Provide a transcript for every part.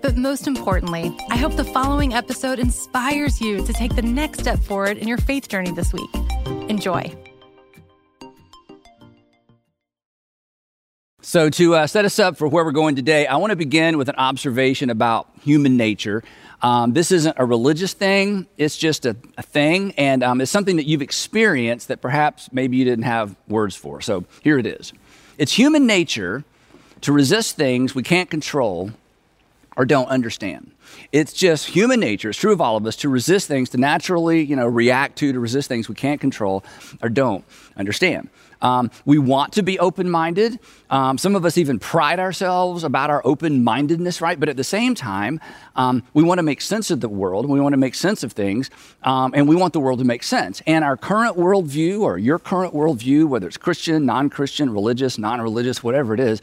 But most importantly, I hope the following episode inspires you to take the next step forward in your faith journey this week. Enjoy. So, to uh, set us up for where we're going today, I want to begin with an observation about human nature. Um, this isn't a religious thing, it's just a, a thing, and um, it's something that you've experienced that perhaps maybe you didn't have words for. So, here it is it's human nature to resist things we can't control or don't understand. It's just human nature. It's true of all of us to resist things, to naturally, you know, react to, to resist things we can't control or don't understand. Um, we want to be open minded. Um, some of us even pride ourselves about our open mindedness, right? But at the same time, um, we want to make sense of the world. We want to make sense of things, um, and we want the world to make sense. And our current worldview, or your current worldview, whether it's Christian, non Christian, religious, non religious, whatever it is,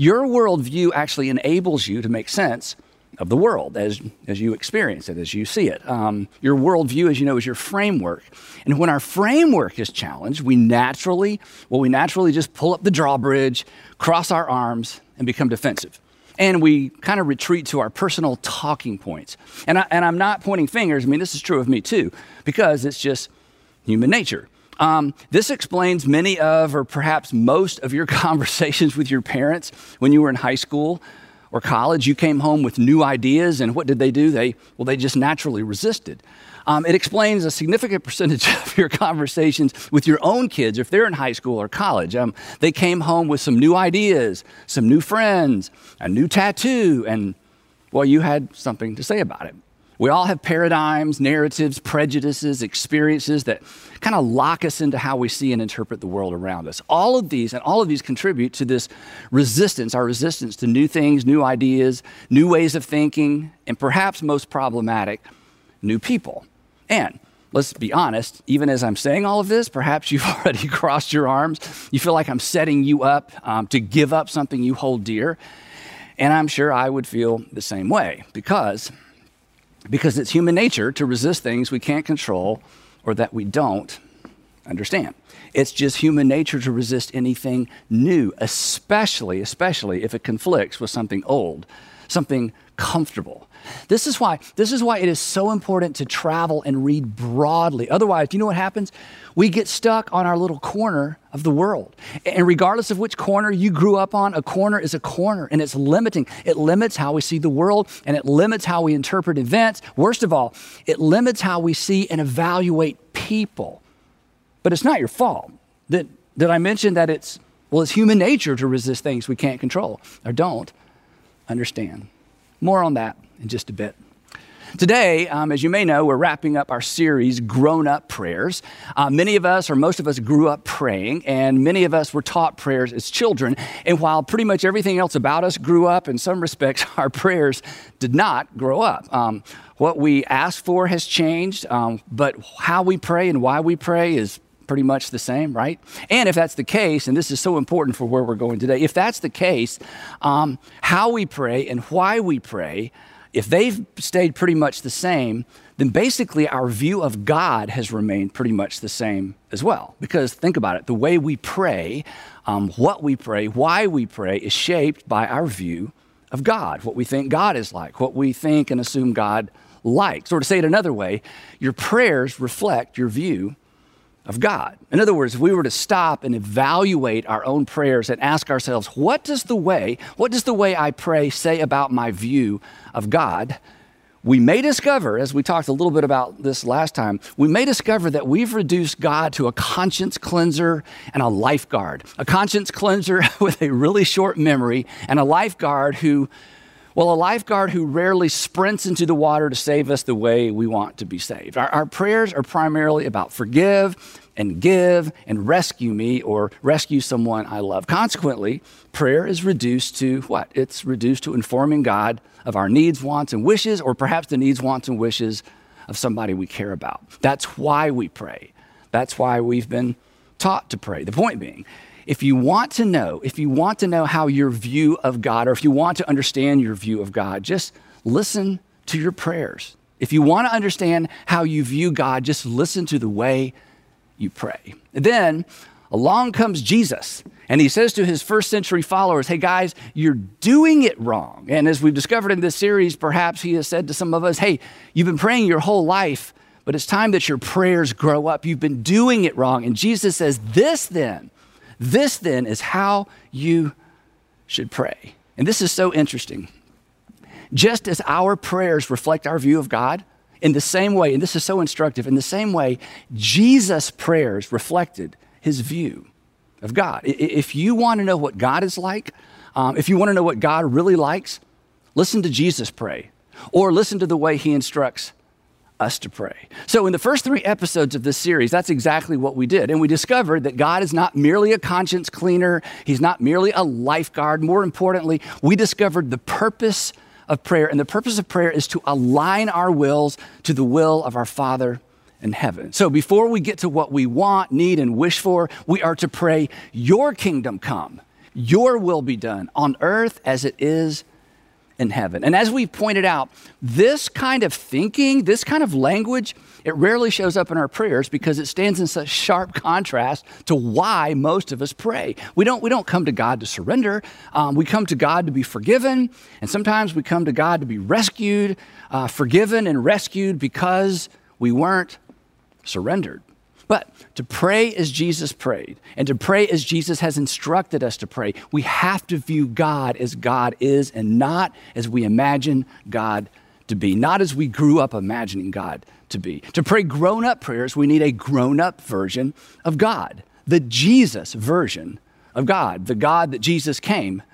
your worldview actually enables you to make sense of the world as, as you experience it, as you see it. Um, your worldview, as you know, is your framework. And when our framework is challenged, we naturally, well, we naturally just pull up the drawbridge, cross our arms, and become defensive. And we kind of retreat to our personal talking points. And, I, and I'm not pointing fingers. I mean, this is true of me too, because it's just human nature. Um, this explains many of, or perhaps most of your conversations with your parents when you were in high school or college. You came home with new ideas, and what did they do? They, well, they just naturally resisted. Um, it explains a significant percentage of your conversations with your own kids if they're in high school or college. Um, they came home with some new ideas, some new friends, a new tattoo, and well, you had something to say about it. We all have paradigms, narratives, prejudices, experiences that kind of lock us into how we see and interpret the world around us. All of these and all of these contribute to this resistance, our resistance to new things, new ideas, new ways of thinking, and perhaps most problematic, new people. And let's be honest, even as I'm saying all of this, perhaps you've already crossed your arms. You feel like I'm setting you up um, to give up something you hold dear. And I'm sure I would feel the same way because because it's human nature to resist things we can't control or that we don't understand. It's just human nature to resist anything new, especially, especially if it conflicts with something old, something comfortable. This is why this is why it is so important to travel and read broadly. Otherwise, you know what happens? We get stuck on our little corner of the world. And regardless of which corner you grew up on, a corner is a corner and it's limiting. It limits how we see the world and it limits how we interpret events. Worst of all, it limits how we see and evaluate people. But it's not your fault. Did, did I mention that it's well, it's human nature to resist things we can't control or don't understand. More on that in just a bit. Today, um, as you may know, we're wrapping up our series, Grown Up Prayers. Uh, many of us, or most of us, grew up praying, and many of us were taught prayers as children. And while pretty much everything else about us grew up, in some respects, our prayers did not grow up. Um, what we ask for has changed, um, but how we pray and why we pray is pretty much the same, right? And if that's the case, and this is so important for where we're going today, if that's the case, um, how we pray and why we pray if they've stayed pretty much the same, then basically our view of God has remained pretty much the same as well. Because think about it the way we pray, um, what we pray, why we pray is shaped by our view of God, what we think God is like, what we think and assume God likes. Or to say it another way, your prayers reflect your view of God. In other words, if we were to stop and evaluate our own prayers and ask ourselves, what does the way, what does the way I pray say about my view of God? We may discover, as we talked a little bit about this last time, we may discover that we've reduced God to a conscience cleanser and a lifeguard. A conscience cleanser with a really short memory, and a lifeguard who Well, a lifeguard who rarely sprints into the water to save us the way we want to be saved. Our, our, prayers are primarily about forgive and give and rescue me or rescue someone I love. Consequently, prayer is reduced to what? It's reduced to informing God of our needs, wants, and wishes, or perhaps the needs, wants, and wishes of somebody we care about. That's why we pray. That's why we've been taught to pray. The point being, if you want to know, if you want to know how your view of God, or if you want to understand your view of God, just listen to your prayers. If you want to understand how you view God, just listen to the way you pray. then along comes Jesus, and he says to his first century followers, Hey guys, you're doing it wrong. And as we've discovered in this series, perhaps he has said to some of us, Hey, you've been praying your whole life, but it's time that your prayers grow up. You've been doing it wrong. And Jesus says, This then, this then is how you should pray. And this is so interesting. Just as our prayers reflect our view of God, in the same way, and this is so instructive, in the same way, Jesus' prayers reflected his view of God. If you want to know what God is like, um, if you want to know what God really likes, listen to Jesus pray or listen to the way he instructs us to pray. So, in the first three episodes of this series, that's exactly what we did. And we discovered that God is not merely a conscience cleaner, He's not merely a lifeguard. More importantly, we discovered the purpose of prayer. And the purpose of prayer is to align our wills to the will of our Father in heaven. So before we get to what we want, need, and wish for, we are to pray, Your kingdom come, Your will be done on earth as it is in heaven. And as we've pointed out, this kind of thinking, this kind of language, it rarely shows up in our prayers because it stands in such sharp contrast to why most of us pray. We don't, we don't come to God to surrender. Um, we come to God to be forgiven, and sometimes we come to God to be rescued, uh, forgiven and rescued because we weren't surrendered. But to pray as Jesus prayed and to pray as Jesus has instructed us to pray, we have to view God as God is and not as we imagine God to be, not as we grew up imagining God to be. To pray grown up prayers, we need a grown up version of God, the Jesus version of God, the God that Jesus came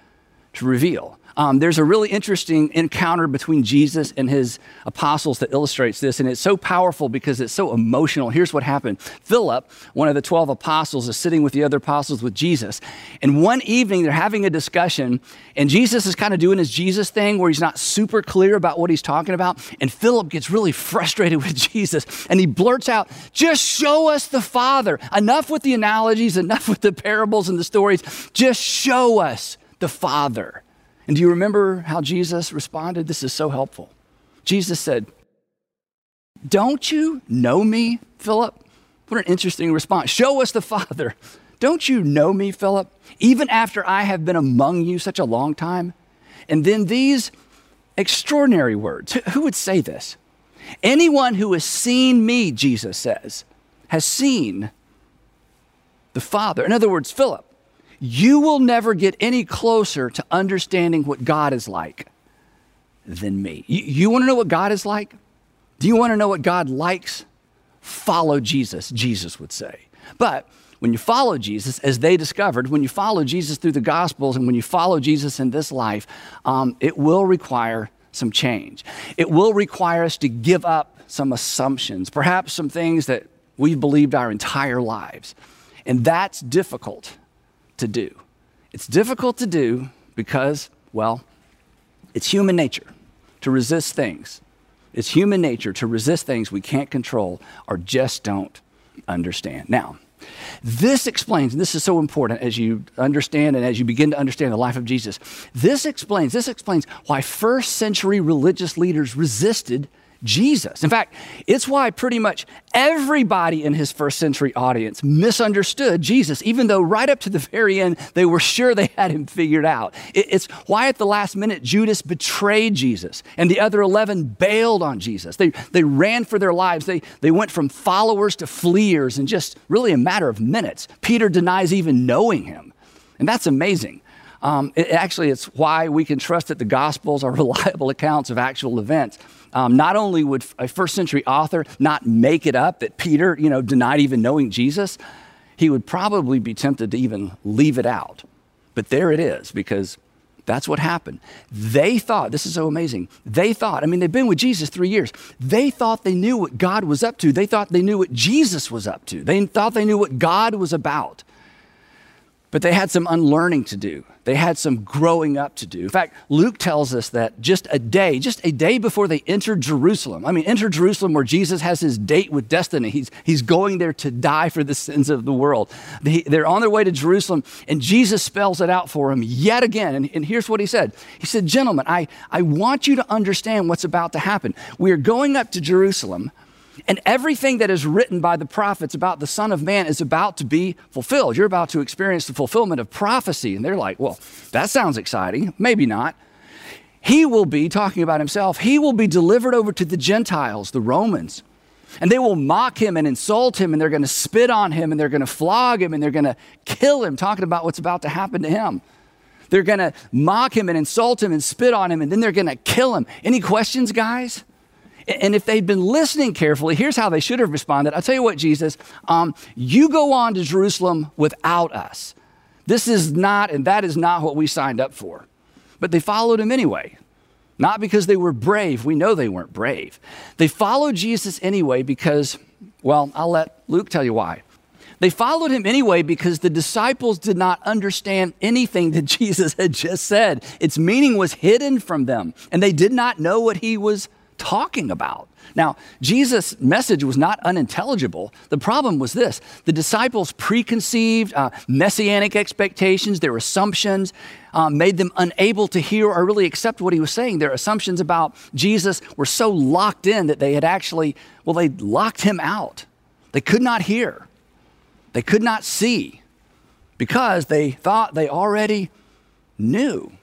to reveal. Um, there's a really interesting encounter between Jesus and his apostles that illustrates this, and it's so powerful because it's so emotional. Here's what happened Philip, one of the 12 apostles, is sitting with the other apostles with Jesus. And one evening, they're having a discussion, and Jesus is kind of doing his Jesus thing where he's not super clear about what he's talking about. And Philip gets really frustrated with Jesus, and he blurts out, Just show us the Father. Enough with the analogies, enough with the parables and the stories. Just show us the Father. And do you remember how Jesus responded? This is so helpful. Jesus said, Don't you know me, Philip? What an interesting response. Show us the Father. Don't you know me, Philip? Even after I have been among you such a long time? And then these extraordinary words. Who would say this? Anyone who has seen me, Jesus says, has seen the Father. In other words, Philip, you will never get any closer to understanding what God is like than me. You, you want to know what God is like? Do you want to know what God likes? Follow Jesus, Jesus would say. But when you follow Jesus, as they discovered, when you follow Jesus through the Gospels and when you follow Jesus in this life, um, it will require some change. It will require us to give up some assumptions, perhaps some things that we've believed our entire lives. And that's difficult to do. It's difficult to do because, well, it's human nature to resist things. It's human nature to resist things we can't control or just don't understand. Now, this explains, and this is so important as you understand and as you begin to understand the life of Jesus. This explains, this explains why first century religious leaders resisted Jesus. In fact, it's why pretty much everybody in his first century audience misunderstood Jesus, even though right up to the very end they were sure they had him figured out. It's why at the last minute Judas betrayed Jesus and the other 11 bailed on Jesus. They, they ran for their lives. They, they went from followers to fleers in just really a matter of minutes. Peter denies even knowing him. And that's amazing. Um, it, actually, it's why we can trust that the Gospels are reliable accounts of actual events. Um, not only would a first century author not make it up that Peter, you know, denied even knowing Jesus, he would probably be tempted to even leave it out. But there it is because That's what happened. They thought, this is so amazing. They thought, I mean, they've been with Jesus three years. They thought they knew what God was up to. They thought they knew what Jesus was up to. They thought they knew what God was about. But they had some unlearning to do. They had some growing up to do. In fact, Luke tells us that just a day, just a day before they entered Jerusalem, I mean, enter Jerusalem where Jesus has his date with destiny. He's, he's going there to die for the sins of the world. They, they're on their way to Jerusalem, and Jesus spells it out for them yet again. And, and here's what he said He said, Gentlemen, I, I want you to understand what's about to happen. We are going up to Jerusalem. And everything that is written by the prophets about the Son of Man is about to be fulfilled. You're about to experience the fulfillment of prophecy. And they're like, well, that sounds exciting. Maybe not. He will be, talking about himself, he will be delivered over to the Gentiles, the Romans. And they will mock him and insult him, and they're going to spit on him, and they're going to flog him, and they're going to kill him, talking about what's about to happen to him. They're going to mock him and insult him and spit on him, and then they're going to kill him. Any questions, guys? And if they'd been listening carefully, here's how they should have responded. I'll tell you what, Jesus, um, you go on to Jerusalem without us. This is not, and that is not what we signed up for. But they followed him anyway. Not because they were brave. We know they weren't brave. They followed Jesus anyway because, well, I'll let Luke tell you why. They followed him anyway because the disciples did not understand anything that Jesus had just said. Its meaning was hidden from them, and they did not know what he was talking about? Now, Jesus' message was not unintelligible. The problem was this the disciples' preconceived uh, messianic expectations, their assumptions, um, made them unable to hear or really accept what he was saying. Their assumptions about Jesus were so locked in that they had actually, well, they locked him out. They could not hear, they could not see because they thought they already knew.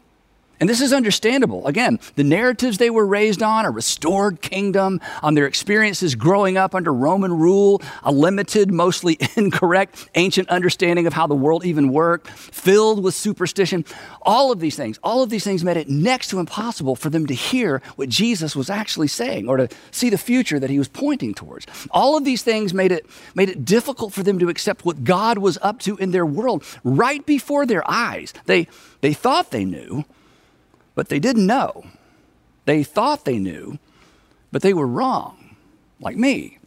And this is understandable. Again, the narratives they were raised on, a restored kingdom, on their experiences growing up under Roman rule, a limited, mostly incorrect, ancient understanding of how the world even worked, filled with superstition. All of these things, all of these things made it next to impossible for them to hear what Jesus was actually saying or to see the future that he was pointing towards. All of these things made it, made it difficult for them to accept what God was up to in their world right before their eyes. They, they thought they knew but they didn't know. They thought they knew, but they were wrong, like me.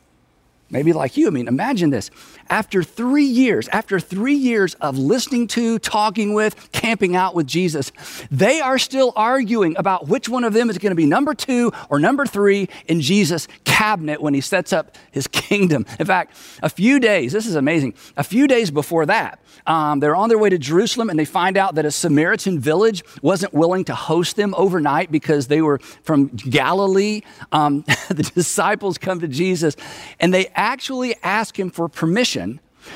Maybe like you. I mean, imagine this. After three years, after three years of listening to, talking with, camping out with Jesus, they are still arguing about which one of them is going to be number two or number three in Jesus' cabinet when he sets up his kingdom. In fact, a few days, this is amazing, a few days before that, um, they're on their way to Jerusalem and they find out that a Samaritan village wasn't willing to host them overnight because they were from Galilee. Um, the disciples come to Jesus and they actually ask him for permission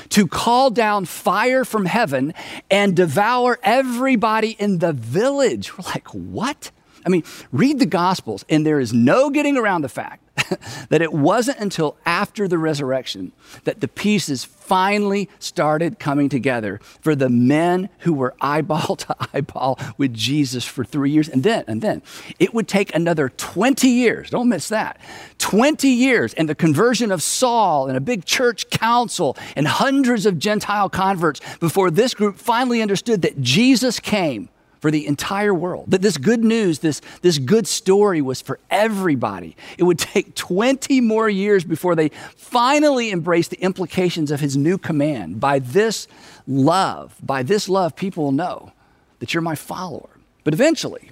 to call down fire from heaven and devour everybody in the village. We're like, what? I mean, read the Gospels, and there is no getting around the fact that it wasn't until after the resurrection that the pieces finally started coming together for the men who were eyeball to eyeball with Jesus for three years. And then, and then, it would take another 20 years, don't miss that, 20 years, and the conversion of Saul and a big church council and hundreds of Gentile converts before this group finally understood that Jesus came for the entire world. That this good news, this, this good story was for everybody. It would take 20 more years before they finally embraced the implications of his new command. By this love, by this love, people will know that you're my follower. But eventually,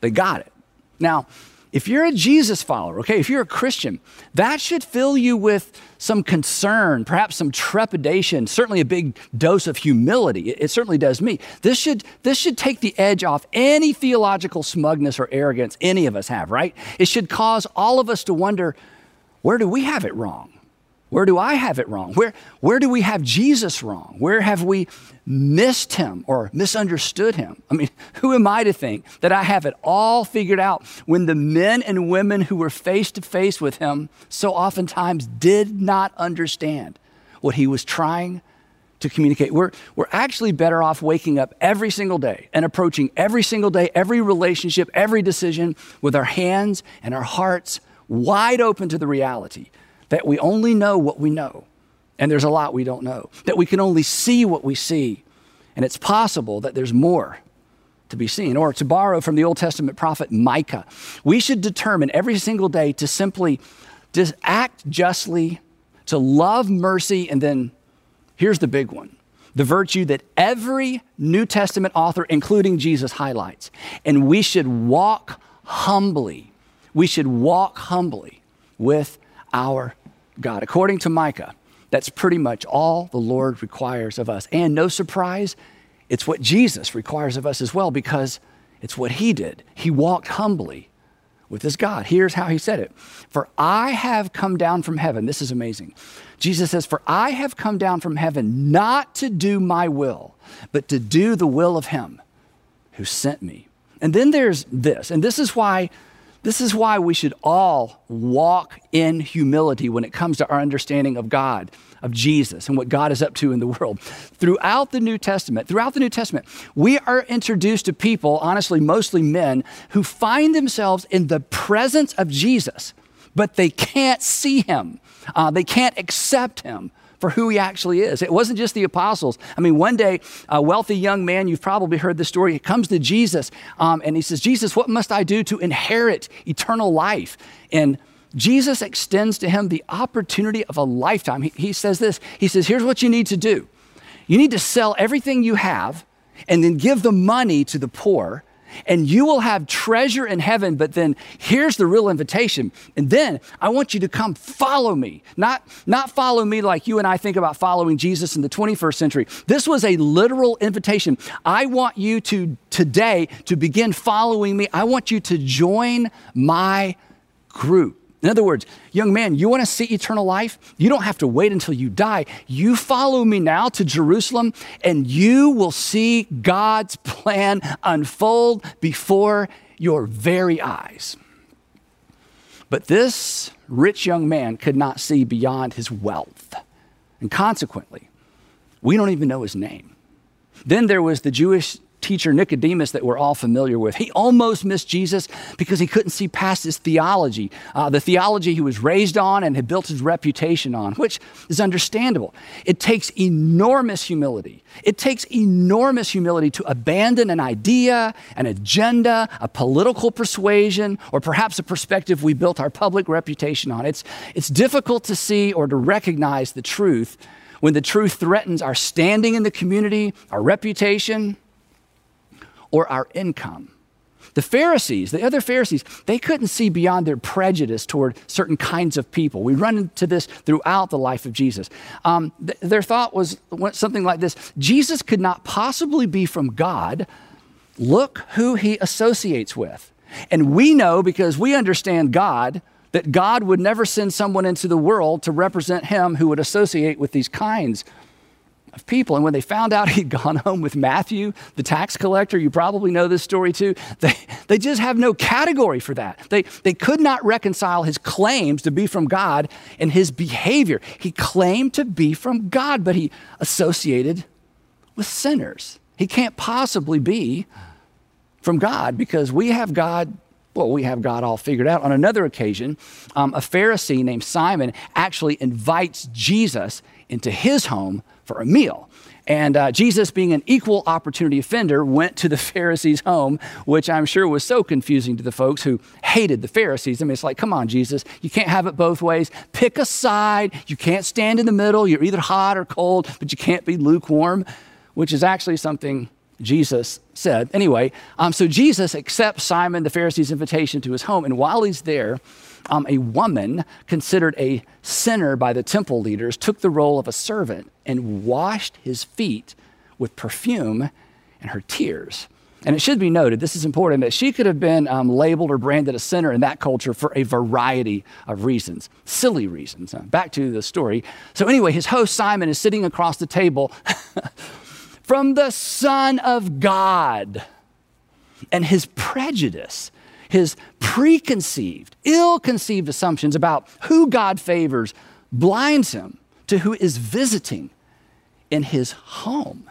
they got it. Now, if you're a Jesus follower, okay, if you're a Christian, that should fill you with some concern, perhaps some trepidation, certainly a big dose of humility. It, it, certainly does me. This should, this should take the edge off any theological smugness or arrogance any of us have, right? It should cause all of us to wonder where do we have it wrong? Where do I have it wrong? Where, where do we have Jesus wrong? Where have we missed him or misunderstood him? I mean, who am I to think that I have it all figured out when the men and women who were face to face with him so oftentimes did not understand what he was trying to communicate? We're, we're actually better off waking up every single day and approaching every single day, every relationship, every decision with our hands and our hearts wide open to the reality that we only know what we know, and there's a lot we don't know, that we can only see what we see, and it's possible that there's more to be seen. Or to borrow from the Old Testament prophet Micah, we should determine every single day to simply just act justly, to love mercy, and then here's the big one the virtue that every New Testament author, including Jesus, highlights. And we should walk humbly. We should walk humbly with our God. According to Micah, that's pretty much all the Lord requires of us. And no surprise, it's what Jesus requires of us as well because it's what he did. He walked humbly with his God. Here's how he said it For I have come down from heaven. This is amazing. Jesus says, For I have come down from heaven not to do my will, but to do the will of him who sent me. And then there's this, and this is why. This is why we should all walk in humility when it comes to our understanding of God of Jesus and what God is up to in the world. Throughout the New Testament, throughout the New Testament, we are introduced to people, honestly, mostly men, who find themselves in the presence of Jesus, but they can't see him. Uh, they can't accept him for who he actually is. It wasn't just the apostles. I mean, one day, a wealthy young man, you've probably heard the story, he comes to Jesus um, and he says, Jesus, what must I do to inherit eternal life? And Jesus extends to him the opportunity of a lifetime. He, he says this He says, Here's what you need to do you need to sell everything you have and then give the money to the poor and you will have treasure in heaven. But then here's the real invitation. And then I want you to come follow me. Not, not follow me like you and I think about following Jesus in the 21st century. This was a literal invitation. I want you to today to begin following me. I want you to join my group. In other words, young man, you want to see eternal life? You don't have to wait until you die. You follow me now to Jerusalem, and you will see God's plan unfold before your very eyes. But this rich young man could not see beyond his wealth. And consequently, we don't even know his name. Then there was the Jewish teacher Nicodemus that we're all familiar with. He almost missed Jesus because he couldn't see past his theology, uh, the theology he was raised on and had built his reputation on, which is understandable. It takes enormous humility. It takes enormous humility to abandon an idea, an agenda, a political persuasion, or perhaps a perspective we built our public reputation on. It's, it's difficult to see or to recognize the truth when the truth threatens our standing in the community, our reputation, or our income. The Pharisees, the other Pharisees, they couldn't see beyond their prejudice toward certain kinds of people. We run into this throughout the life of Jesus. Um, th- their thought was something like this Jesus could not possibly be from God. Look who he associates with. And we know because we understand God that God would never send someone into the world to represent him who would associate with these kinds of people. And when they found out he'd gone home with Matthew, the tax collector, you probably know this story too, they, they just have no category for that. They, they could not reconcile his claims to be from God and his behavior. He claimed to be from God, but he associated with sinners. He can't possibly be from God because we have God well, we have God all figured out. On another occasion, um, a Pharisee named Simon actually invites Jesus into his home for a meal. And uh, Jesus, being an equal opportunity offender, went to the Pharisees' home, which I'm sure was so confusing to the folks who hated the Pharisees. I mean, it's like, come on, Jesus, you can't have it both ways. Pick a side. You can't stand in the middle. You're either hot or cold, but you can't be lukewarm, which is actually something Jesus said. Anyway, um, so Jesus accepts Simon the Pharisee's invitation to his home, and while he's there, um, a woman considered a sinner by the temple leaders took the role of a servant and washed his feet with perfume and her tears. And it should be noted, this is important, that she could have been um, labeled or branded a sinner in that culture for a variety of reasons, silly reasons. Back to the story. So, anyway, his host Simon is sitting across the table from the Son of God. And his prejudice his preconceived, ill conceived assumptions about who God favors blinds him to who is visiting in his home.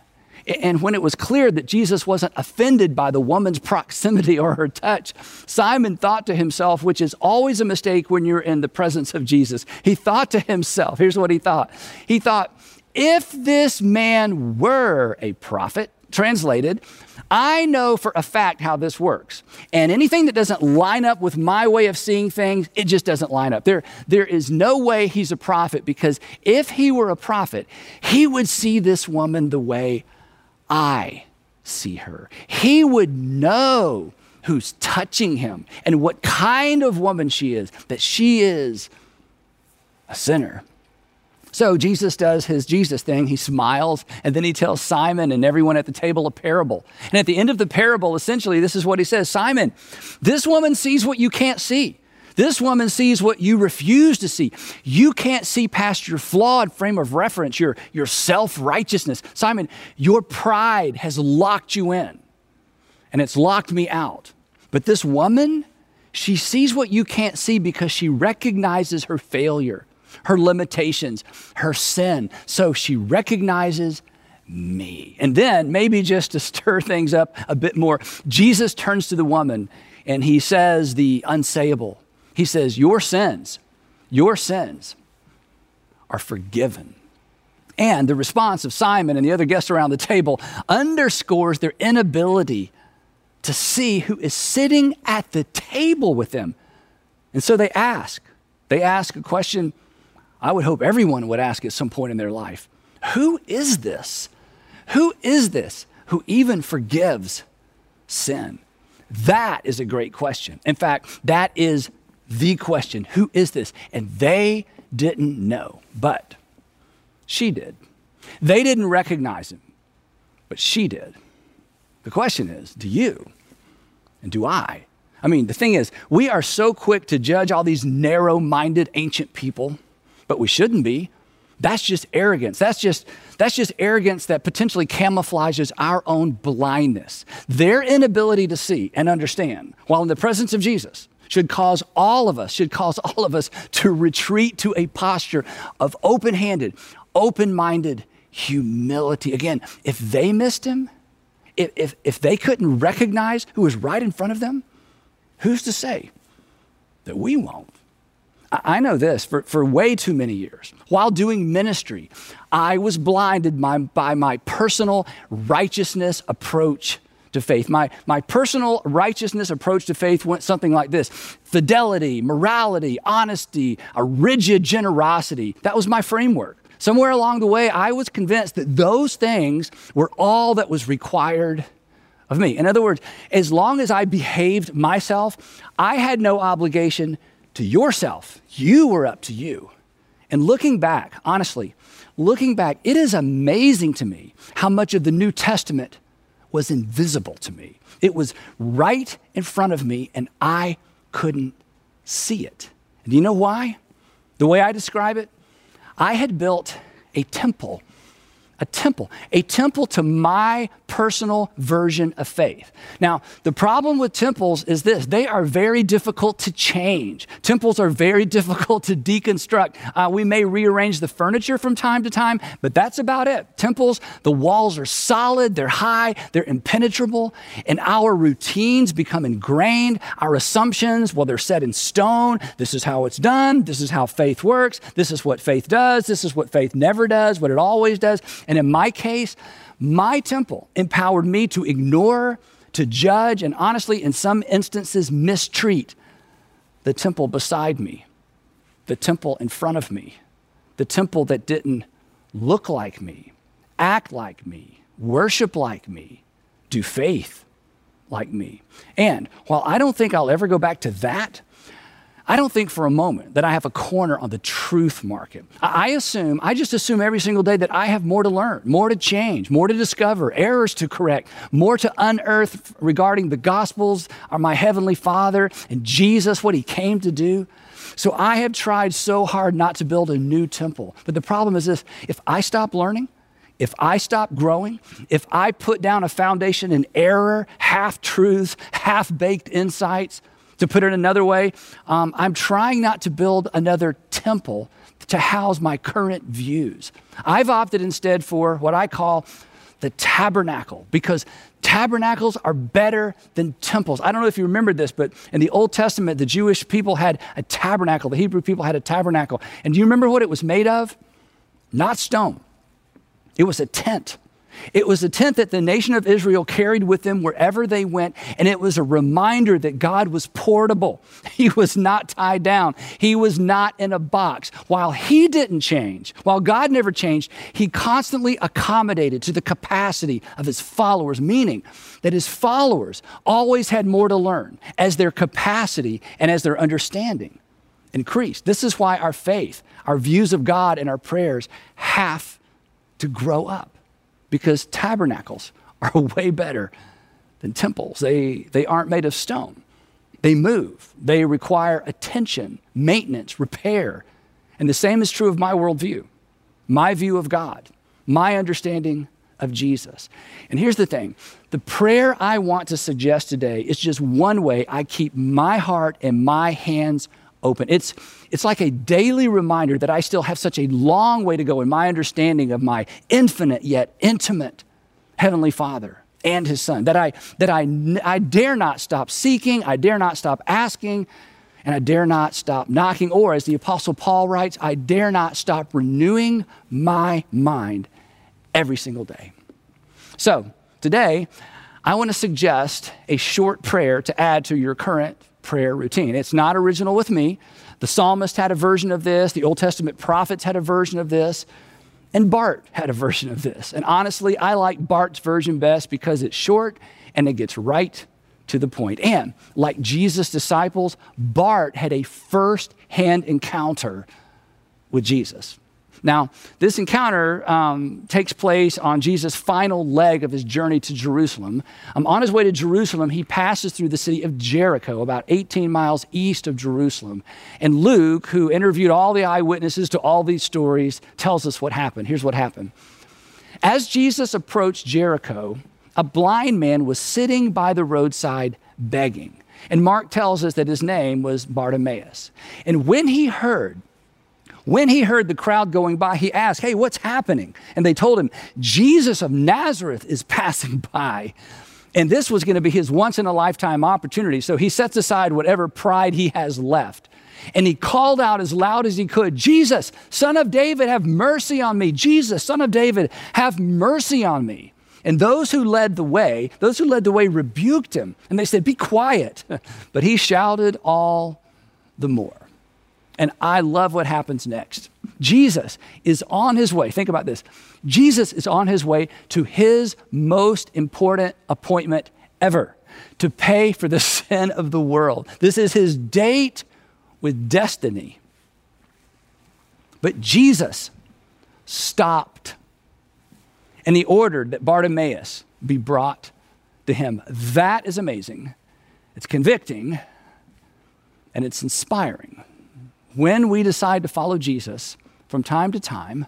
And when it was clear that Jesus wasn't offended by the woman's proximity or her touch, Simon thought to himself, which is always a mistake when you're in the presence of Jesus. He thought to himself, here's what he thought. He thought, if this man were a prophet, translated, I know for a fact how this works. And anything that doesn't line up with my way of seeing things, it just doesn't line up. There, there is no way he's a prophet because if he were a prophet, he would see this woman the way I see her. He would know who's touching him and what kind of woman she is, that she is a sinner. So Jesus does his Jesus thing. He smiles, and then he tells Simon and everyone at the table a parable. And at the end of the parable, essentially, this is what he says Simon, this woman sees what you can't see. This woman sees what you refuse to see. You can't see past your flawed frame of reference, your, your self righteousness. Simon, your pride has locked you in, and it's locked me out. But this woman, she sees what you can't see because she recognizes her failure her limitations, her sin. So she recognizes me. And then, maybe just to stir things up a bit more, Jesus turns to the woman and he says the unsayable. He says, Your sins, your sins are forgiven. And the response of Simon and the other guests around the table underscores their inability to see who is sitting at the table with them. And so they ask, they ask a question I would hope everyone would ask at some point in their life Who is this? Who is this who even forgives sin? That is a great question. In fact, that is the question. Who is this? And they didn't know, but she did. They didn't recognize him, but she did. The question is do you and do I? I mean, the thing is, we are so quick to judge all these narrow minded ancient people but we shouldn't be. That's just arrogance. That's just, that's just arrogance that potentially camouflages our own blindness. Their inability to see and understand, while in the presence of Jesus, should cause all of us, should cause all of us to retreat to a posture of open handed, open minded humility. Again, if they missed him, if, if, if they couldn't recognize who was right in front of them, who's to say that we won't? I know this for, for way too many years. While doing ministry, I was blinded by, by my personal righteousness approach to faith. My, my personal righteousness approach to faith went something like this fidelity, morality, honesty, a rigid generosity. That was my framework. Somewhere along the way, I was convinced that those things were all that was required of me. In other words, as long as I behaved myself, I had no obligation to yourself. You were up to you. And looking back, honestly, looking back, it is amazing to me how much of the New Testament was invisible to me. It was right in front of me, and I couldn't see it. And do you know why? The way I describe it, I had built a temple a temple, a temple to my personal version of faith. Now, the problem with temples is this they are very difficult to change. Temples are very difficult to deconstruct. Uh, we may rearrange the furniture from time to time, but that's about it. Temples, the walls are solid, they're high, they're impenetrable, and our routines become ingrained. Our assumptions, well, they're set in stone. This is how it's done. This is how faith works. This is what faith does. This is what faith never does, what it always does. And in my case, my temple empowered me to ignore, to judge, and honestly, in some instances, mistreat the temple beside me, the temple in front of me, the temple that didn't look like me, act like me, worship like me, do faith like me. And while I don't think I'll ever go back to that, I don't think for a moment that I have a corner on the truth market. I assume, I just assume every single day that I have more to learn, more to change, more to discover, errors to correct, more to unearth regarding the Gospels or my Heavenly Father and Jesus, what He came to do. So I have tried so hard not to build a new temple. But the problem is this if I stop learning, if I stop growing, if I put down a foundation in error, half truths, half baked insights, to put it another way, um, I'm trying not to build another temple to house my current views. I've opted instead for what I call the tabernacle because tabernacles are better than temples. I don't know if you remember this, but in the Old Testament, the Jewish people had a tabernacle, the Hebrew people had a tabernacle. And do you remember what it was made of? Not stone, it was a tent. It was a tent that the nation of Israel carried with them wherever they went, and it was a reminder that God was portable. He was not tied down, He was not in a box. While He didn't change, while God never changed, He constantly accommodated to the capacity of His followers, meaning that His followers always had more to learn as their capacity and as their understanding increased. This is why our faith, our views of God, and our prayers have to grow up because tabernacles are way better than temples. They, they aren't made of stone, they move, they require attention, maintenance, repair. And the same is true of my worldview, my view of God, my understanding of Jesus. And here's the thing the prayer I want to suggest today is just one way I keep my heart and my hands open. It's, it's like a daily reminder that I still have such a long way to go in my understanding of my infinite yet intimate Heavenly Father and His Son. That I, that I, I dare not stop seeking, I dare not stop asking, and I dare not stop knocking. Or, as the Apostle Paul writes, I dare not stop renewing my mind every single day. So, today, I want to suggest a short prayer to add to your current prayer routine. It's not original with me. The psalmist had a version of this, the Old Testament prophets had a version of this, and Bart had a version of this. And honestly, I like Bart's version best because it's short and it gets right to the point. And like Jesus' disciples, Bart had a first hand encounter with Jesus. Now, this encounter um, takes place on Jesus' final leg of his journey to Jerusalem. Um, on his way to Jerusalem, he passes through the city of Jericho, about 18 miles east of Jerusalem. And Luke, who interviewed all the eyewitnesses to all these stories, tells us what happened. Here's what happened. As Jesus approached Jericho, a blind man was sitting by the roadside begging. And Mark tells us that his name was Bartimaeus. And when he heard when he heard the crowd going by, he asked, Hey, what's happening? And they told him, Jesus of Nazareth is passing by. And this was going to be his once in a lifetime opportunity. So he sets aside whatever pride he has left. And he called out as loud as he could, Jesus, son of David, have mercy on me. Jesus, son of David, have mercy on me. And those who led the way, those who led the way rebuked him. And they said, Be quiet. But he shouted all the more. And I love what happens next. Jesus is on his way. Think about this. Jesus is on his way to his most important appointment ever to pay for the sin of the world. This is his date with destiny. But Jesus stopped and he ordered that Bartimaeus be brought to him. That is amazing. It's convicting and it's inspiring when we decide to follow Jesus, from time to time,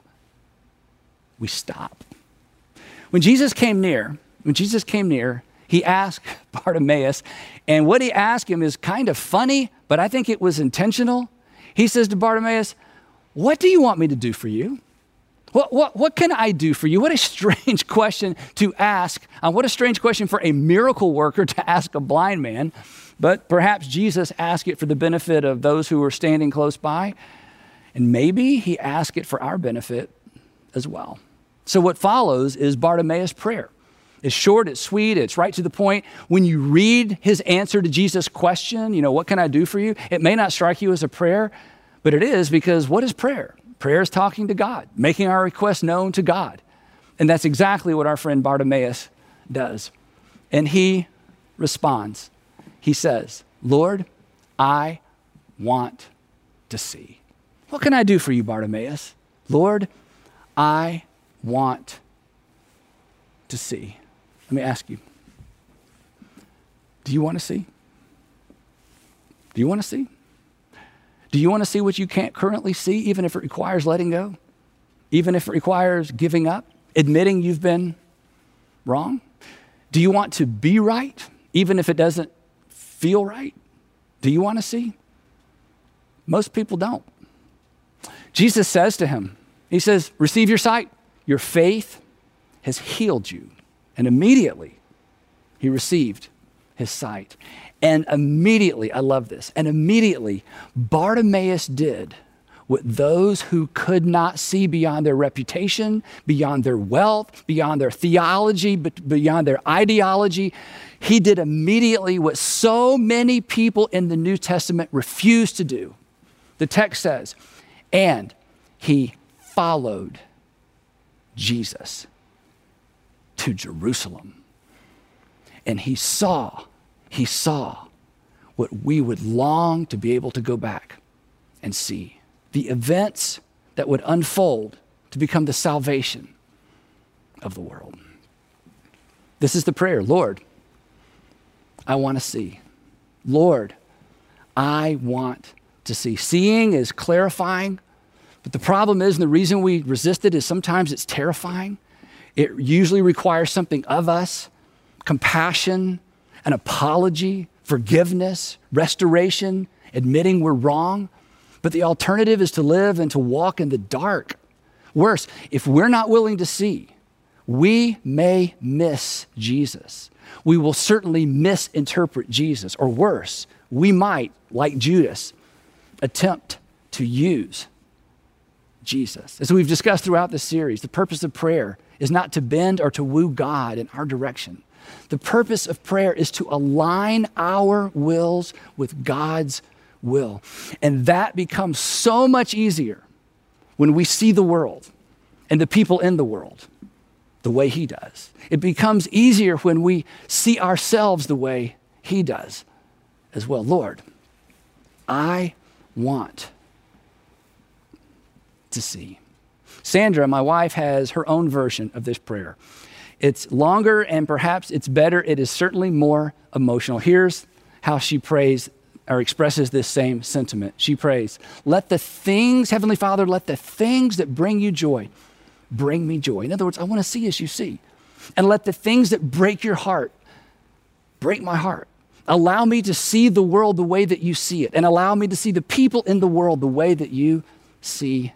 we stop. When Jesus came near, when Jesus came near, he asked Bartimaeus, and what he asked him is kind of funny, but I think it was intentional. He says to Bartimaeus, What do you want me to do for you? What, what, what can I do for you? What a strange question to ask. Uh, what a strange question for a miracle worker to ask a blind man. But perhaps Jesus asked it for the benefit of those who were standing close by. And maybe he asked it for our benefit as well. So, what follows is Bartimaeus' prayer. It's short, it's sweet, it's right to the point. When you read his answer to Jesus' question, you know, what can I do for you? It may not strike you as a prayer, but it is because what is prayer? Prayer is talking to God, making our request known to God. And that's exactly what our friend Bartimaeus does. And he responds he says, Lord, I want to see. What can I do for you, Bartimaeus? Lord, I want to see. Let me ask you do you want to see? Do you want to see? Do you want to see what you can't currently see, even if it requires letting go? Even if it requires giving up, admitting you've been wrong? Do you want to be right, even if it doesn't feel right? Do you want to see? Most people don't. Jesus says to him, He says, Receive your sight. Your faith has healed you. And immediately he received his sight. And immediately, I love this, and immediately Bartimaeus did what those who could not see beyond their reputation, beyond their wealth, beyond their theology, beyond their ideology, he did immediately what so many people in the New Testament refused to do. The text says, and he followed Jesus to Jerusalem. And he saw, he saw what we would long to be able to go back and see the events that would unfold to become the salvation of the world. This is the prayer Lord, I want to see. Lord, I want to see. Seeing is clarifying, but the problem is, and the reason we resist it is sometimes it's terrifying. It usually requires something of us compassion, an apology, forgiveness, restoration, admitting we're wrong. But the alternative is to live and to walk in the dark. Worse, if we're not willing to see, we may miss Jesus. We will certainly misinterpret Jesus. Or worse, we might, like Judas, attempt to use Jesus. As we've discussed throughout this series, the purpose of prayer is not to bend or to woo God in our direction. The purpose of prayer is to align our wills with God's will. And that becomes so much easier when we see the world and the people in the world the way He does. It becomes easier when we see ourselves the way He does as well. Lord, I want to see. Sandra, my wife, has her own version of this prayer. It's longer and perhaps it's better. It is certainly more emotional. Here's how she prays or expresses this same sentiment. She prays, Let the things, Heavenly Father, let the things that bring you joy bring me joy. In other words, I want to see as you see. And let the things that break your heart break my heart. Allow me to see the world the way that you see it, and allow me to see the people in the world the way that you see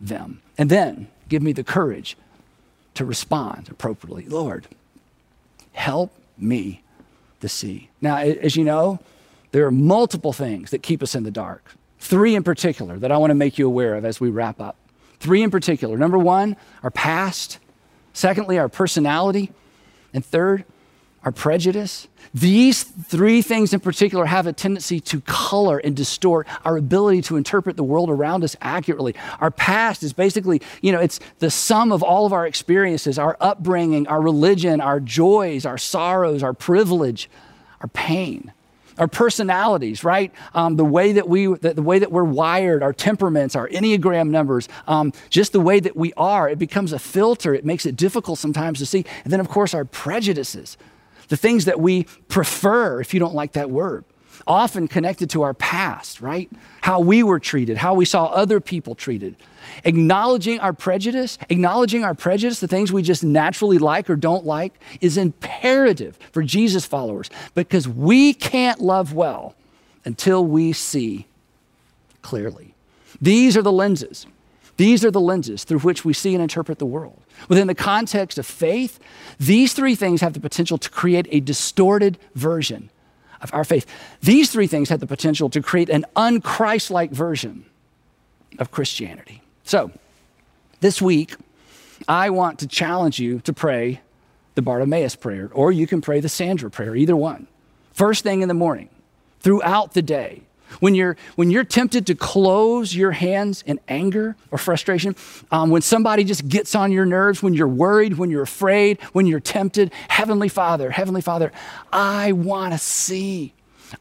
them. And then give me the courage to respond appropriately. Lord, help me to see. Now, as you know, there are multiple things that keep us in the dark. Three in particular that I want to make you aware of as we wrap up. Three in particular. Number one, our past. Secondly, our personality. And third, our prejudice. These three things in particular have a tendency to color and distort our ability to interpret the world around us accurately. Our past is basically, you know, it's the sum of all of our experiences, our upbringing, our religion, our joys, our sorrows, our privilege, our pain our personalities, right? Um, the way that we, the, the, way that we're wired, our temperaments, our enneagram numbers, um, just the way that we are. It becomes a filter. It makes it difficult sometimes to see. And then, of course, our prejudices the things that we prefer, if you don't like that word, often connected to our past, right? How we were treated, how we saw other people treated. Acknowledging our prejudice, acknowledging our prejudice, the things we just naturally like or don't like, is imperative for Jesus followers because we can't love well until we see clearly. These are the lenses. These are the lenses through which we see and interpret the world. Within the context of faith, these three things have the potential to create a distorted version of our faith. These three things have the potential to create an unchristlike version of Christianity. So, this week, I want to challenge you to pray the Bartimaeus prayer, or you can pray the Sandra prayer, either one. First thing in the morning, throughout the day, when you're, when you're tempted to close your hands in anger or frustration, um, when somebody just gets on your nerves, when you're worried, when you're afraid, when you're tempted, Heavenly Father, Heavenly Father, I want to see.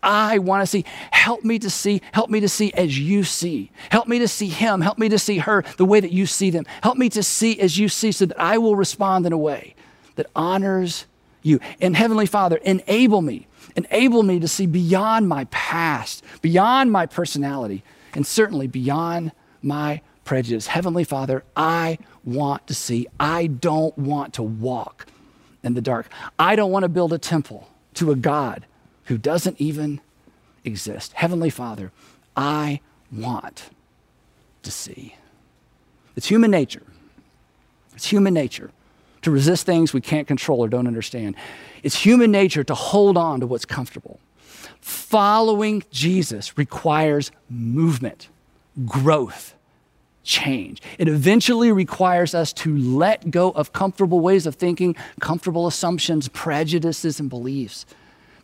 I want to see. Help me to see. Help me to see as you see. Help me to see him. Help me to see her the way that you see them. Help me to see as you see so that I will respond in a way that honors you. And Heavenly Father, enable me enable me to see beyond my past, beyond my personality, and certainly beyond my prejudice. Heavenly Father, I want to see. I don't want to walk in the dark. I don't want to build a temple to a God who doesn't even exist. Heavenly Father, I want to see. It's human nature. It's human nature to resist things we can't control or don't understand. It's human nature to hold on to what's comfortable. Following Jesus requires movement, growth, change. It eventually requires us to let go of comfortable ways of thinking, comfortable assumptions, prejudices, and beliefs.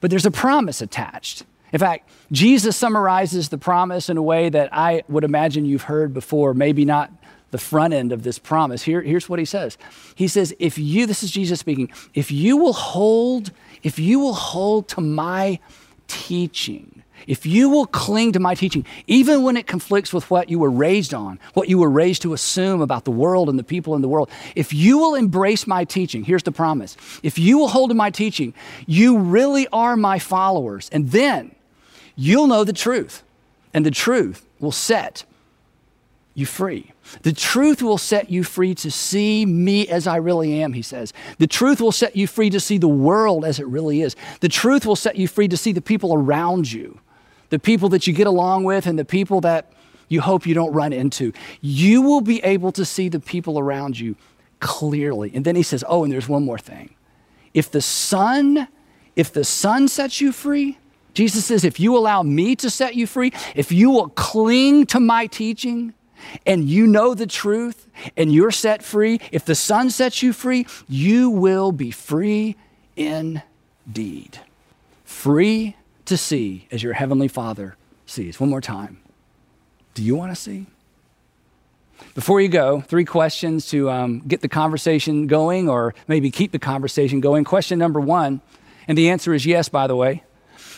But there's a promise attached. In fact, Jesus summarizes the promise in a way that I would imagine you've heard before, maybe not the front end of this promise. Here, here's what he says. He says, if you, this is Jesus speaking, if you will hold, if you will hold to my teaching, if you will cling to my teaching, even when it conflicts with what you were raised on, what you were raised to assume about the world and the people in the world, if you will embrace my teaching, here's the promise. If you will hold to my teaching, you really are my followers. And then you'll know the truth, and the truth will set you free. The truth will set you free to see me as I really am, he says. The truth will set you free to see the world as it really is. The truth will set you free to see the people around you the people that you get along with, and the people that you hope you don't run into. You will be able to see the people around you clearly. And then he says, Oh, and there's one more thing. If the Son, if the Son sets you free, Jesus says, if you allow me to set you free, if you will cling to my teaching, and you know the truth and you're set free, if the Son sets you free, you will be free indeed. Free to see as your Heavenly Father sees. One more time. Do you want to see? Before you go, three questions to um, get the conversation going or maybe keep the conversation going. Question number one, and the answer is yes, by the way.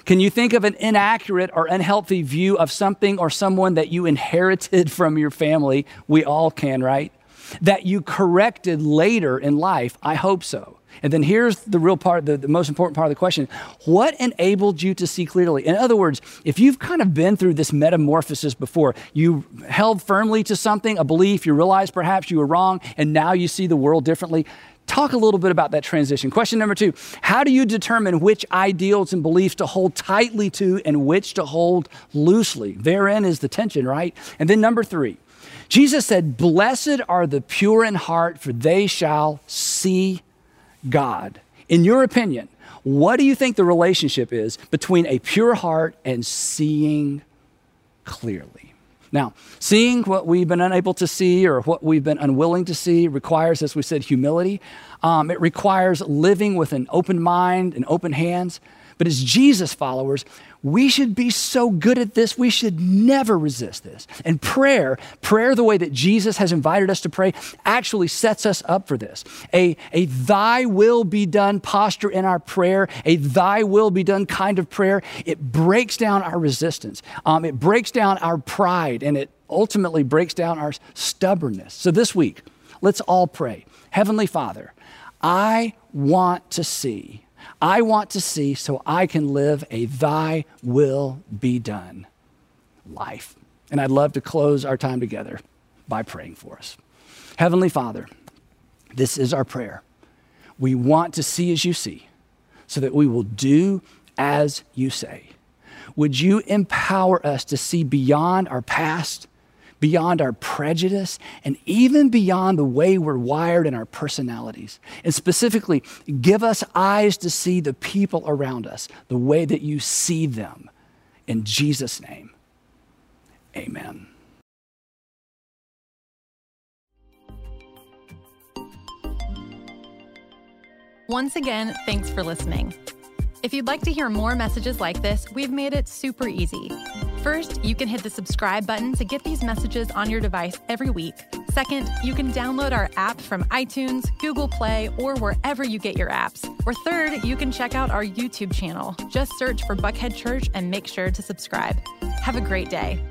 Can you think of an inaccurate or unhealthy view of something or someone that you inherited from your family? We all can, right? That you corrected later in life? I hope so. And then here's the real part, the, the, most important part of the question What enabled you to see clearly? In other words, if you've kind of been through this metamorphosis before, you held firmly to something, a belief, you realized perhaps you were wrong, and now you see the world differently. Talk a little bit about that transition. Question number two How do you determine which ideals and beliefs to hold tightly to and which to hold loosely? Therein is the tension, right? And then number three, Jesus said, Blessed are the pure in heart, for they shall see God. In your opinion, what do you think the relationship is between a pure heart and seeing clearly? Now, seeing what we've been unable to see or what we've been unwilling to see requires, as we said, humility. Um, it requires living with an open mind and open hands. But as Jesus followers, we should be so good at this, we should never resist this. And prayer, prayer the way that Jesus has invited us to pray, actually sets us up for this. A, a thy will be done posture in our prayer, a thy will be done kind of prayer, it breaks down our resistance. Um, it breaks down our pride, and it ultimately breaks down our stubbornness. So this week, let's all pray. Heavenly Father, I want to see I want to see so I can live a thy will be done life. And I'd love to close our time together by praying for us. Heavenly Father, this is our prayer. We want to see as you see so that we will do as you say. Would you empower us to see beyond our past? Beyond our prejudice, and even beyond the way we're wired in our personalities. And specifically, give us eyes to see the people around us the way that you see them. In Jesus' name, amen. Once again, thanks for listening. If you'd like to hear more messages like this, we've made it super easy. First, you can hit the subscribe button to get these messages on your device every week. Second, you can download our app from iTunes, Google Play, or wherever you get your apps. Or third, you can check out our YouTube channel. Just search for Buckhead Church and make sure to subscribe. Have a great day.